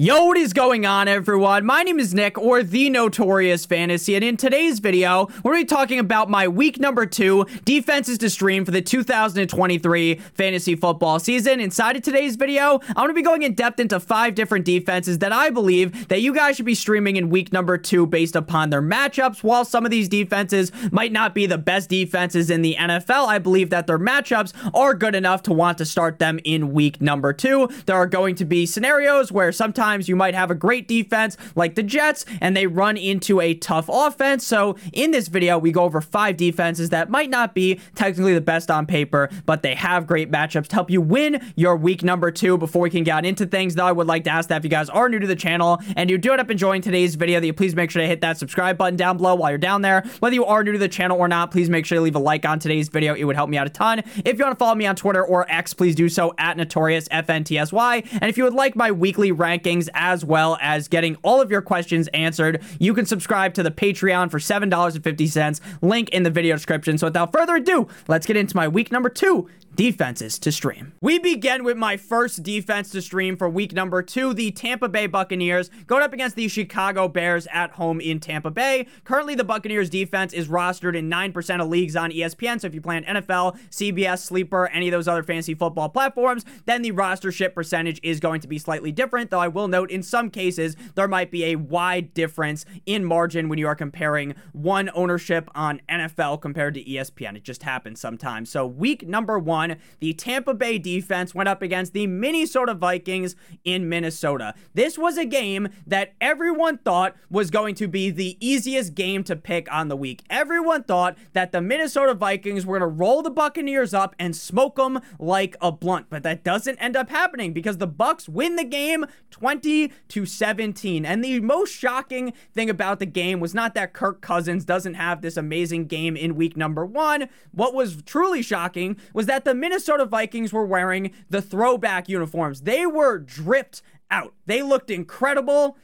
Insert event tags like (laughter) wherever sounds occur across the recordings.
Yo, what is going on, everyone? My name is Nick, or The Notorious Fantasy, and in today's video, we're going to be talking about my week number two defenses to stream for the 2023 fantasy football season. Inside of today's video, I'm going to be going in depth into five different defenses that I believe that you guys should be streaming in week number two based upon their matchups. While some of these defenses might not be the best defenses in the NFL, I believe that their matchups are good enough to want to start them in week number two. There are going to be scenarios where sometimes Sometimes you might have a great defense like the Jets and they run into a tough offense. So in this video, we go over five defenses that might not be technically the best on paper, but they have great matchups to help you win your week number two. Before we can get into things, though, I would like to ask that if you guys are new to the channel and you do end up enjoying today's video, that you please make sure to hit that subscribe button down below while you're down there. Whether you are new to the channel or not, please make sure to leave a like on today's video. It would help me out a ton. If you want to follow me on Twitter or X, please do so at Notorious FNTSY. And if you would like my weekly rankings, as well as getting all of your questions answered, you can subscribe to the Patreon for $7.50. Link in the video description. So without further ado, let's get into my week number two defenses to stream. We begin with my first defense to stream for week number two, the Tampa Bay Buccaneers going up against the Chicago Bears at home in Tampa Bay. Currently, the Buccaneers defense is rostered in 9% of leagues on ESPN. So if you plan NFL, CBS, Sleeper, any of those other fantasy football platforms, then the rostership percentage is going to be slightly different. Though I will note in some cases, there might be a wide difference in margin when you are comparing one ownership on NFL compared to ESPN. It just happens sometimes. So week number one, one, the Tampa Bay defense went up against the Minnesota Vikings in Minnesota. This was a game that everyone thought was going to be the easiest game to pick on the week. Everyone thought that the Minnesota Vikings were going to roll the Buccaneers up and smoke them like a blunt, but that doesn't end up happening because the Bucs win the game 20 to 17. And the most shocking thing about the game was not that Kirk Cousins doesn't have this amazing game in week number 1. What was truly shocking was that the the Minnesota Vikings were wearing the throwback uniforms. They were dripped out. They looked incredible.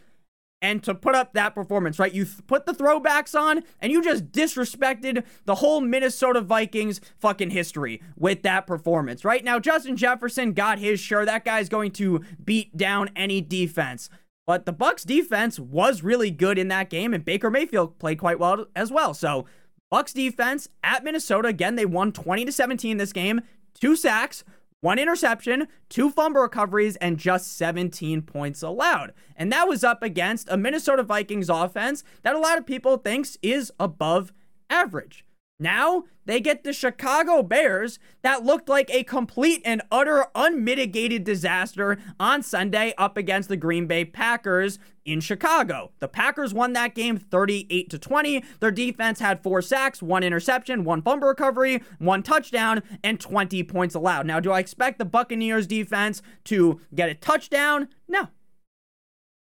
And to put up that performance, right? You th- put the throwbacks on and you just disrespected the whole Minnesota Vikings fucking history with that performance, right? Now, Justin Jefferson got his share. That guy's going to beat down any defense. But the Bucs defense was really good in that game and Baker Mayfield played quite well as well. So, Bucs defense at Minnesota again, they won 20 to 17 this game two sacks, one interception, two fumble recoveries, and just 17 points allowed. And that was up against a Minnesota Vikings offense that a lot of people thinks is above average. Now they get the Chicago Bears that looked like a complete and utter unmitigated disaster on Sunday up against the Green Bay Packers in Chicago. The Packers won that game 38 to 20. Their defense had four sacks, one interception, one fumble recovery, one touchdown, and 20 points allowed. Now, do I expect the Buccaneers defense to get a touchdown? No.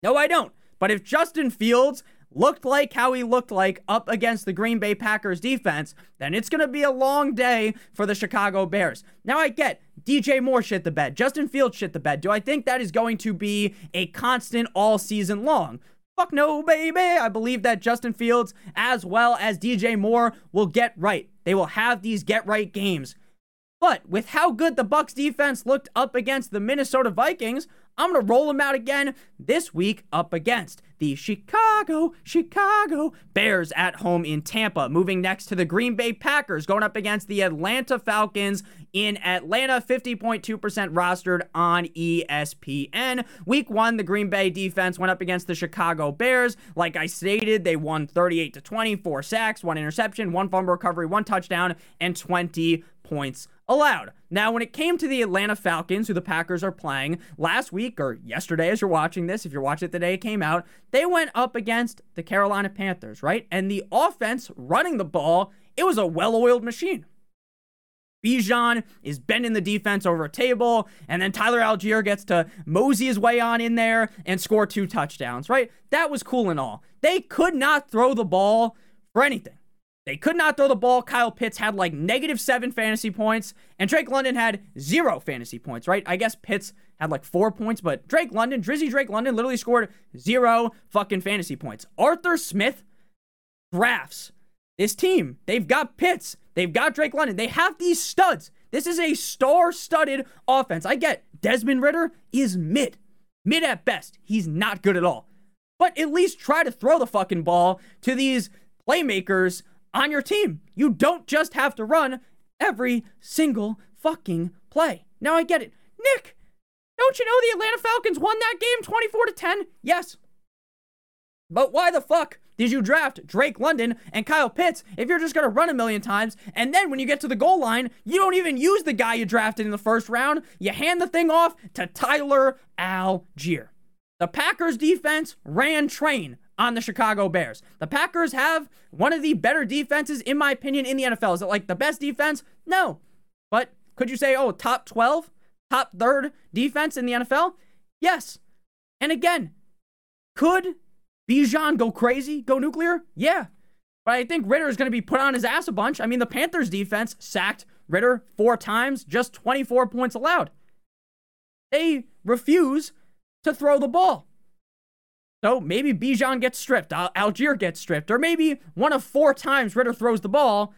No, I don't. But if Justin Fields looked like how he looked like up against the Green Bay Packers defense, then it's going to be a long day for the Chicago Bears. Now, I get DJ Moore shit the bed, Justin Fields shit the bed. Do I think that is going to be a constant all season long? Fuck no, baby. I believe that Justin Fields, as well as DJ Moore, will get right. They will have these get right games. But with how good the Bucs defense looked up against the Minnesota Vikings, I'm going to roll them out again this week up against the Chicago, Chicago Bears at home in Tampa. Moving next to the Green Bay Packers, going up against the Atlanta Falcons in Atlanta, 50.2% rostered on ESPN. Week one, the Green Bay defense went up against the Chicago Bears. Like I stated, they won 38 to 24 sacks, one interception, one fumble recovery, one touchdown, and 20 points allowed. Now, when it came to the Atlanta Falcons, who the Packers are playing last week or yesterday, as you're watching this, if you're watching it the day it came out, they went up against the Carolina Panthers, right? And the offense running the ball, it was a well oiled machine. Bijan is bending the defense over a table, and then Tyler Allgeier gets to mosey his way on in there and score two touchdowns, right? That was cool and all. They could not throw the ball for anything. They could not throw the ball. Kyle Pitts had like negative seven fantasy points, and Drake London had zero fantasy points, right? I guess Pitts had like four points, but Drake London, Drizzy Drake London, literally scored zero fucking fantasy points. Arthur Smith drafts this team. They've got Pitts, they've got Drake London, they have these studs. This is a star studded offense. I get Desmond Ridder is mid. Mid at best. He's not good at all. But at least try to throw the fucking ball to these playmakers on your team. You don't just have to run every single fucking play. Now I get it. Nick, don't you know the Atlanta Falcons won that game 24 to 10? Yes. But why the fuck did you draft Drake London and Kyle Pitts if you're just going to run a million times and then when you get to the goal line, you don't even use the guy you drafted in the first round? You hand the thing off to Tyler Allgeier. The Packers defense ran train on the Chicago Bears. The Packers have one of the better defenses, in my opinion, in the NFL. Is it like the best defense? No. But could you say, oh, top 12, top third defense in the NFL? Yes. And again, could Bijan go crazy, go nuclear? Yeah. But I think Ridder is going to be put on his ass a bunch. I mean, the Panthers defense sacked Ridder four times, just 24 points allowed. They refuse to throw the ball. So maybe Bijan gets stripped, Al- Allgeier gets stripped, or maybe one of four times Ridder throws the ball,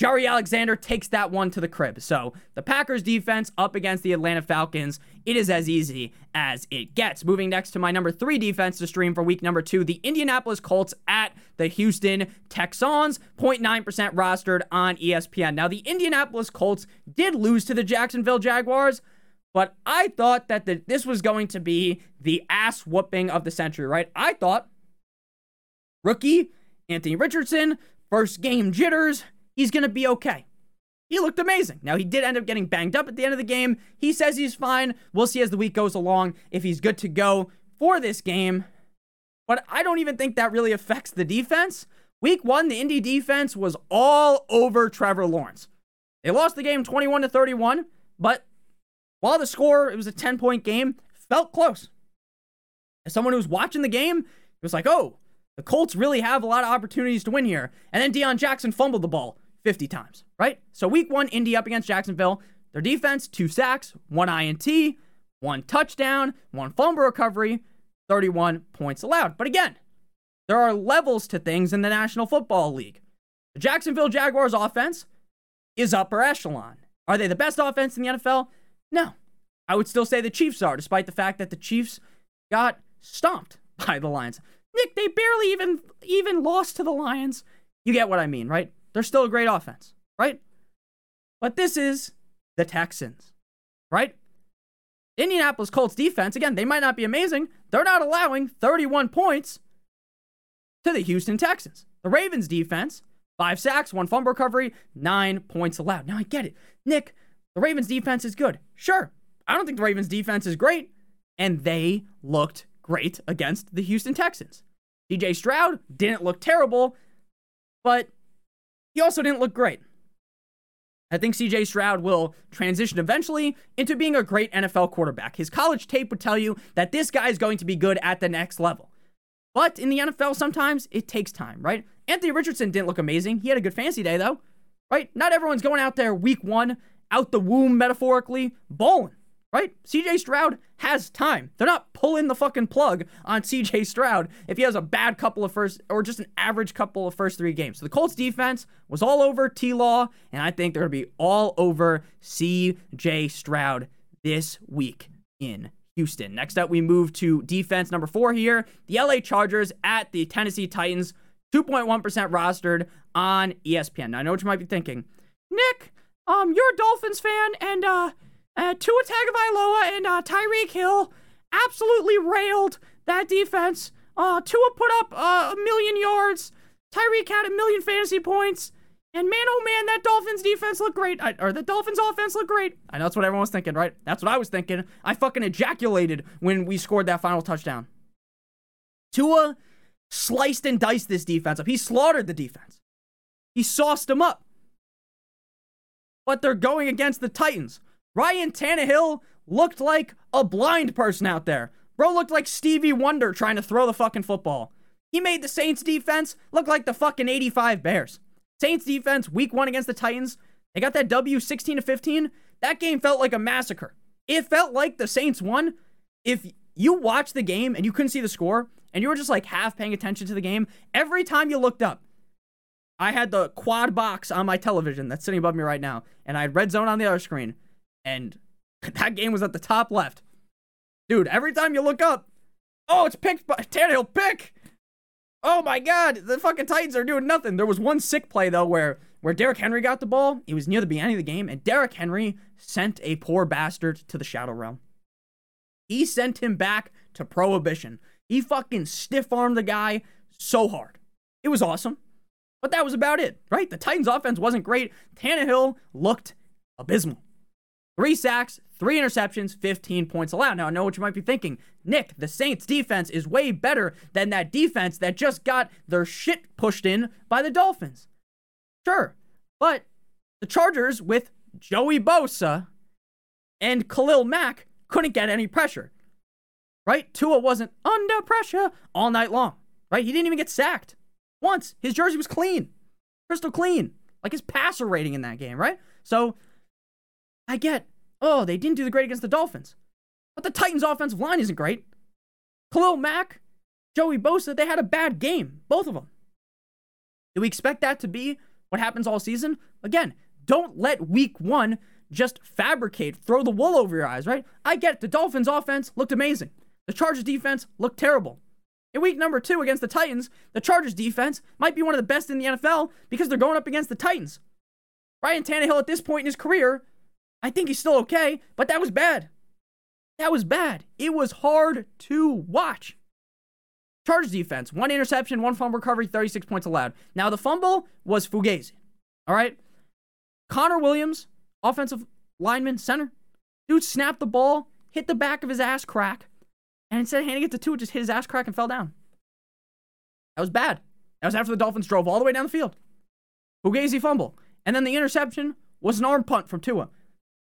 Jaire Alexander takes that one to the crib. So the Packers defense up against the Atlanta Falcons, it is as easy as it gets. Moving next to my number three defense to stream for week number two, the Indianapolis Colts at the Houston Texans, 0.9% rostered on ESPN. Now, the Indianapolis Colts did lose to the Jacksonville Jaguars, but I thought that the, this was going to be the ass whooping of the century, right? I thought rookie Anthony Richardson, first game jitters he's going to be okay. He looked amazing. Now, he did end up getting banged up at the end of the game. He says he's fine. We'll see as the week goes along if he's good to go for this game. But I don't even think that really affects the defense. Week one, the Indy defense was all over Trevor Lawrence. They lost the game 21 to 31, but while the score, it was a 10 point game, felt close. As someone who was watching the game, it was like, oh, the Colts really have a lot of opportunities to win here. And then Deon Jackson fumbled the ball 50 times, right? So week one, Indy up against Jacksonville. Their defense, two sacks, one INT, one touchdown, one fumble recovery, 31 points allowed. But again, there are levels to things in the National Football League. The Jacksonville Jaguars offense is upper echelon. Are they the best offense in the NFL? No. I would still say the Chiefs are, despite the fact that the Chiefs got stomped (laughs) by the Lions. Nick, they barely even even lost to the Lions. You get what I mean, right? They're still a great offense, right? But this is the Texans, right? Indianapolis Colts defense, again, they might not be amazing. They're not allowing 31 points to the Houston Texans. The Ravens defense, five sacks, one fumble recovery, nine points allowed. Now I get it. Nick, the Ravens defense is good. Sure. I don't think the Ravens defense is great. And they looked great against the Houston Texans. CJ Stroud didn't look terrible, but he also didn't look great. I think CJ Stroud will transition eventually into being a great NFL quarterback. His college tape would tell you that this guy is going to be good at the next level. But in the NFL, sometimes it takes time, right? Anthony Richardson didn't look amazing. He had a good fancy day, though, right? Not everyone's going out there week one, out the womb, metaphorically, bowling right? CJ Stroud has time. They're not pulling the fucking plug on CJ Stroud if he has a bad couple of first or just an average couple of first three games. So the Colts defense was all over T Law, and I think they're going to be all over CJ Stroud this week in Houston. Next up, we move to defense number four here. The LA Chargers at the Tennessee Titans, 2.1% rostered on ESPN. Now, I know what you might be thinking. Nick, um, you're a Dolphins fan, and uh, uh, Tua Tagovailoa and uh, Tyreek Hill absolutely railed that defense. Uh, Tua put up uh, a million yards. Tyreek had a million fantasy points. And man, oh man, that Dolphins defense looked great. I, or the Dolphins offense looked great. I know that's what everyone was thinking, right? That's what I was thinking. I fucking ejaculated when we scored that final touchdown. Tua sliced and diced this defense up. He slaughtered the defense. He sauced them up. But they're going against the Titans, Ryan Tannehill looked like a blind person out there. Bro looked like Stevie Wonder trying to throw the fucking football. He made the Saints defense look like the fucking 85 Bears. Saints defense, week one against the Titans, they got that W 16 to 15. That game felt like a massacre. It felt like the Saints won. If you watched the game and you couldn't see the score and you were just like half paying attention to the game, every time you looked up, I had the quad box on my television that's sitting above me right now, and I had red zone on the other screen and (laughs) that game was at the top left. Dude, every time you look up, oh, it's picked by Tannehill pick. Oh my god, the fucking Titans are doing nothing. There was one sick play though where where Derrick Henry got the ball. It was near the beginning of the game, and Derrick Henry sent a poor bastard to the shadow realm. He sent him back to prohibition. He fucking stiff armed the guy so hard. It was awesome. But that was about it, right? The Titans offense wasn't great. Tannehill looked abysmal. Three sacks, three interceptions, 15 points allowed. Now, I know what you might be thinking. Nick, the Saints defense is way better than that defense that just got their shit pushed in by the Dolphins. Sure. But the Chargers with Joey Bosa and Khalil Mack couldn't get any pressure. Right? Tua wasn't under pressure all night long. Right? He didn't even get sacked once. His jersey was clean, crystal clean, like his passer rating in that game, right? So I get, oh, they didn't do the great against the Dolphins. But the Titans' offensive line isn't great. Khalil Mack, Joey Bosa, they had a bad game, both of them. Do we expect that to be what happens all season? Again, don't let week one just fabricate, throw the wool over your eyes, right? I get it. The Dolphins' offense looked amazing. The Chargers' defense looked terrible. In week number two against the Titans, the Chargers defense might be one of the best in the NFL because they're going up against the Titans. Ryan Tannehill at this point in his career, I think he's still okay, but that was bad. That was bad. It was hard to watch. Chargers defense, one interception, one fumble recovery, 36 points allowed. Now the fumble was Fugazi. All right. Connor Williams, offensive lineman, center. Dude snapped the ball, hit the back of his ass crack, and instead of handing it to Tua, just hit his ass crack and fell down. That was bad. That was after the Dolphins drove all the way down the field. Fugazi fumble. And then the interception was an arm punt from Tua,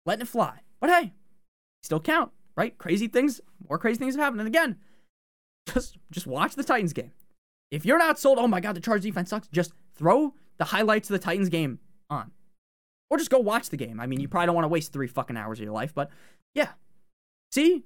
letting it fly. But hey, still count, right? Crazy things, more crazy things have happened. And again, just just watch the Titans game. If you're not sold, oh my god, the Chargers defense sucks, just throw the highlights of the Titans game on. Or just go watch the game. I mean, you probably don't want to waste three fucking hours of your life, but yeah. See,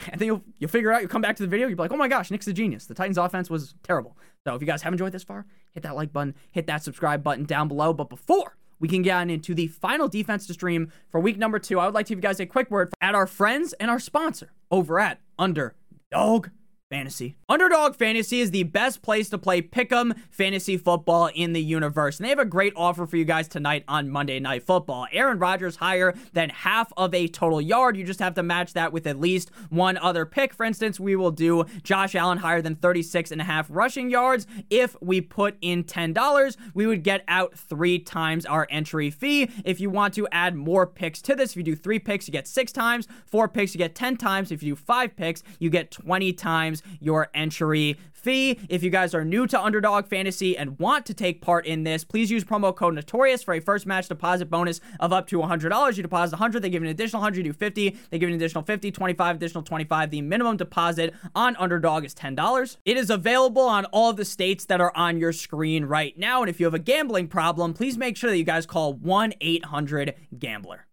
(laughs) and then you'll, you'll figure out, you'll come back to the video, you'll be like, oh my gosh, Nick's a genius. The Titans offense was terrible. So if you guys have enjoyed this far, hit that like button, hit that subscribe button down below. But before we can get on into the final defense to stream for week number two, I would like to give you guys a quick word at our friends and our sponsor over at Underdog Fantasy. Underdog Fantasy is the best place to play pick'em fantasy football in the universe. And they have a great offer for you guys tonight on Monday Night Football. Aaron Rodgers higher than half of a total yard. You just have to match that with at least one other pick. For instance, we will do Josh Allen higher than 36 and a half rushing yards. If we put in $10, we would get out three times our entry fee. If you want to add more picks to this, if you do three picks, you get six times. Four picks, you get 10 times. If you do five picks, you get 20 times your entry fee. If you guys are new to Underdog Fantasy and want to take part in this, please use promo code Notorious for a first match deposit bonus of up to $100. You deposit 100, they give an additional 100, you do 50, they give an additional $50, $25 additional 25. The minimum deposit on Underdog is $10. It is available on all of the states that are on your screen right now. And if you have a gambling problem, please make sure that you guys call 1 800 Gambler.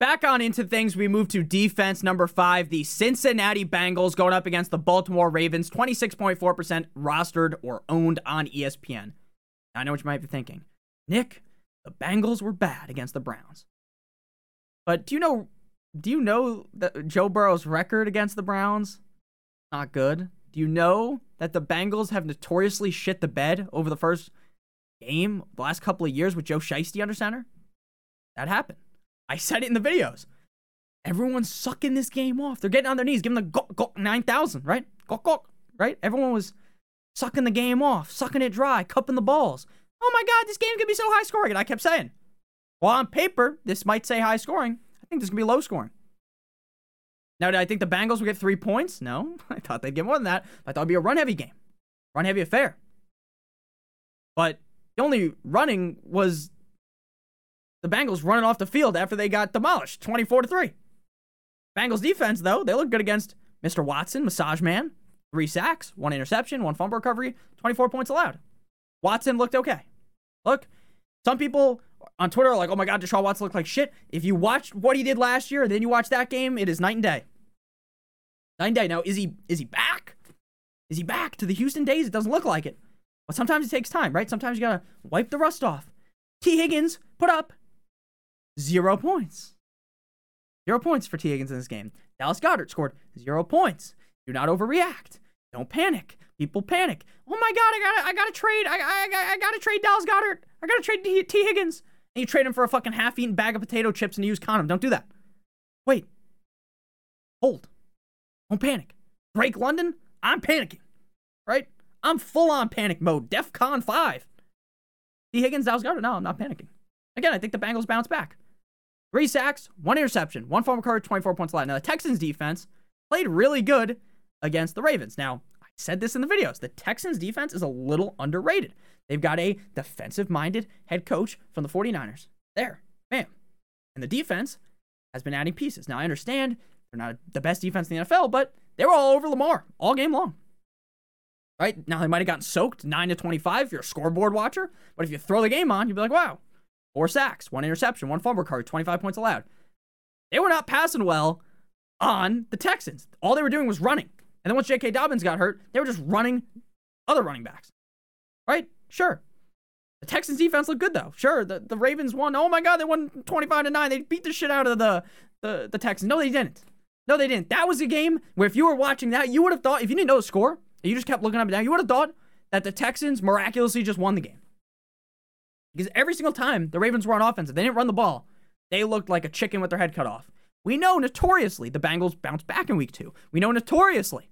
Back on into things, we move to defense number five. The Cincinnati Bengals going up against the Baltimore Ravens, 26.4% rostered or owned on ESPN. I know what you might be thinking. Nick, the Bengals were bad against the Browns. But do you know do you know that Joe Burrow's record against the Browns? Not good. Do you know that the Bengals have notoriously shit the bed over the first game, the last couple of years with Joe Shiesty under center? That happened. I said it in the videos. Everyone's sucking this game off. They're getting on their knees, giving the gok, gok, 9,000, right? Gok, gok, right? Everyone was sucking the game off, sucking it dry, cupping the balls. Oh my God, this game's gonna be so high scoring. And I kept saying, well, on paper, this might say high scoring. I think this gonna be low scoring. Now, did I think the Bengals would get three points? No. (laughs) I thought they'd get more than that. I thought it'd be a run heavy game, run heavy affair. But the only running was the Bengals running off the field after they got demolished 24 to 3. Bengals defense, though, they look good against Mr. Watson, Massage Man. Three sacks, one interception, one fumble recovery, 24 points allowed. Watson looked okay. Look, some people on Twitter are like, oh my God, Deshaun Watson looked like shit. If you watched what he did last year, then you watch that game, it is night and day. Night and day. Now, is he is he back? Is he back to the Houston days? It doesn't look like it. But sometimes it takes time, right? Sometimes you gotta wipe the rust off. Tee Higgins put up zero points. Zero points for Tee Higgins in this game. Dallas Goedert scored zero points. Do not overreact. Don't panic. People panic. Oh my God, I gotta, I gotta trade. I, I, I gotta trade Dallas Goedert. I gotta trade T, Higgins. And you trade him for a fucking half-eaten bag of potato chips and you use condom. Don't do that. Wait. Hold. Don't panic. Drake London, I'm panicking. Right? I'm full on panic mode. DEF CON 5. Tee Higgins, Dallas Goedert. No, I'm not panicking. Again, I think the Bengals bounce back. Three sacks, one interception, one fumble recovery, 24 points allowed. Now, the Texans defense played really good against the Ravens. Now, I said this in the videos. The Texans defense is a little underrated. They've got a defensive minded head coach from the 49ers. There, bam. And the defense has been adding pieces. Now, I understand they're not the best defense in the NFL, but they were all over Lamar all game long. Right? Now, they might have gotten soaked 9 to 25 if you're a scoreboard watcher, but if you throw the game on, you'd be like, wow, four sacks, one interception, one fumble recovery, 25 points allowed. They were not passing well on the Texans. All they were doing was running. And then once J.K. Dobbins got hurt, they were just running other running backs. Right? Sure. The Texans defense looked good though. Sure, the, the Ravens won. Oh my god, they won 25 to 9. They beat the shit out of the, the the Texans. No, they didn't. No, they didn't. That was a game where if you were watching that, you would have thought if you didn't know the score, and you just kept looking up and down, you would have thought that the Texans miraculously just won the game. Because every single time the Ravens were on offense, they didn't run the ball, they looked like a chicken with their head cut off. We know notoriously the Bengals bounced back in week two. We know notoriously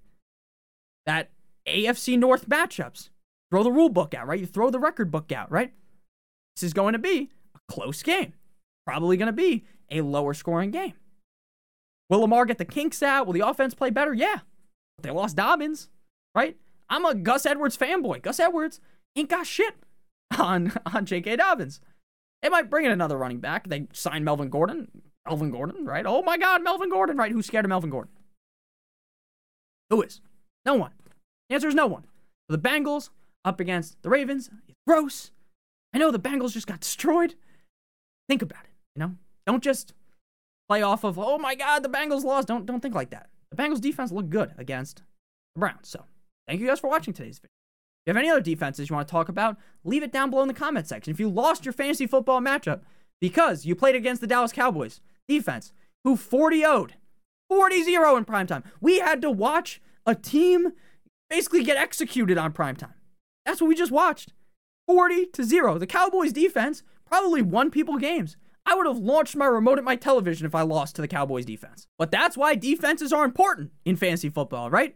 that AFC North matchups throw the rule book out, right? You throw the record book out, right? This is going to be a close game. Probably going to be a lower scoring game. Will Lamar get the kinks out? Will the offense play better? Yeah. But they lost Dobbins, right? I'm a Gus Edwards fanboy. Gus Edwards ain't got shit (laughs) on, on J.K. Dobbins. They might bring in another running back. They signed Melvin Gordon. Melvin Gordon, right? Oh my God, Melvin Gordon, right? Who's scared of Melvin Gordon? Who is? No one. The answer is no one. The Bengals up against the Ravens. It's gross. I know the Bengals just got destroyed. Think about it, you know? Don't just play off of, oh my God, the Bengals lost. Don't, don't think like that. The Bengals defense looked good against the Browns. So thank you guys for watching today's video. If you have any other defenses you want to talk about, leave it down below in the comment section. If you lost your fantasy football matchup because you played against the Dallas Cowboys defense, who 40 0'd, 40 0 in primetime, we had to watch a team basically get executed on primetime. That's what we just watched. 40 to 0. The Cowboys defense probably won people games. I would have launched my remote at my television if I lost to the Cowboys defense. But that's why defenses are important in fantasy football, right?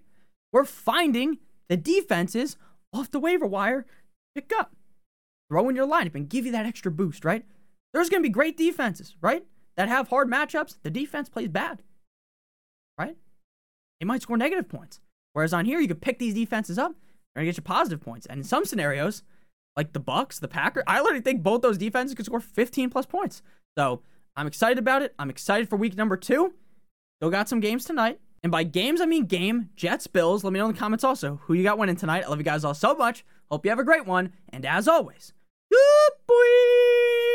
We're finding the defenses off the waiver wire pick up. Throw in your lineup and give you that extra boost, right? There's going to be great defenses, right? That have hard matchups. The defense plays bad, right? It might score negative points. Whereas on here, you could pick these defenses up and get you positive points. And in some scenarios, like the Bucs, the Packers, I literally think both those defenses could score 15 plus points. So I'm excited about it. I'm excited for week number two. Still got some games tonight. And by games, I mean game, Jets, Bills. Let me know in the comments also who you got winning tonight. I love you guys all so much. Hope you have a great one. And as always, good boy.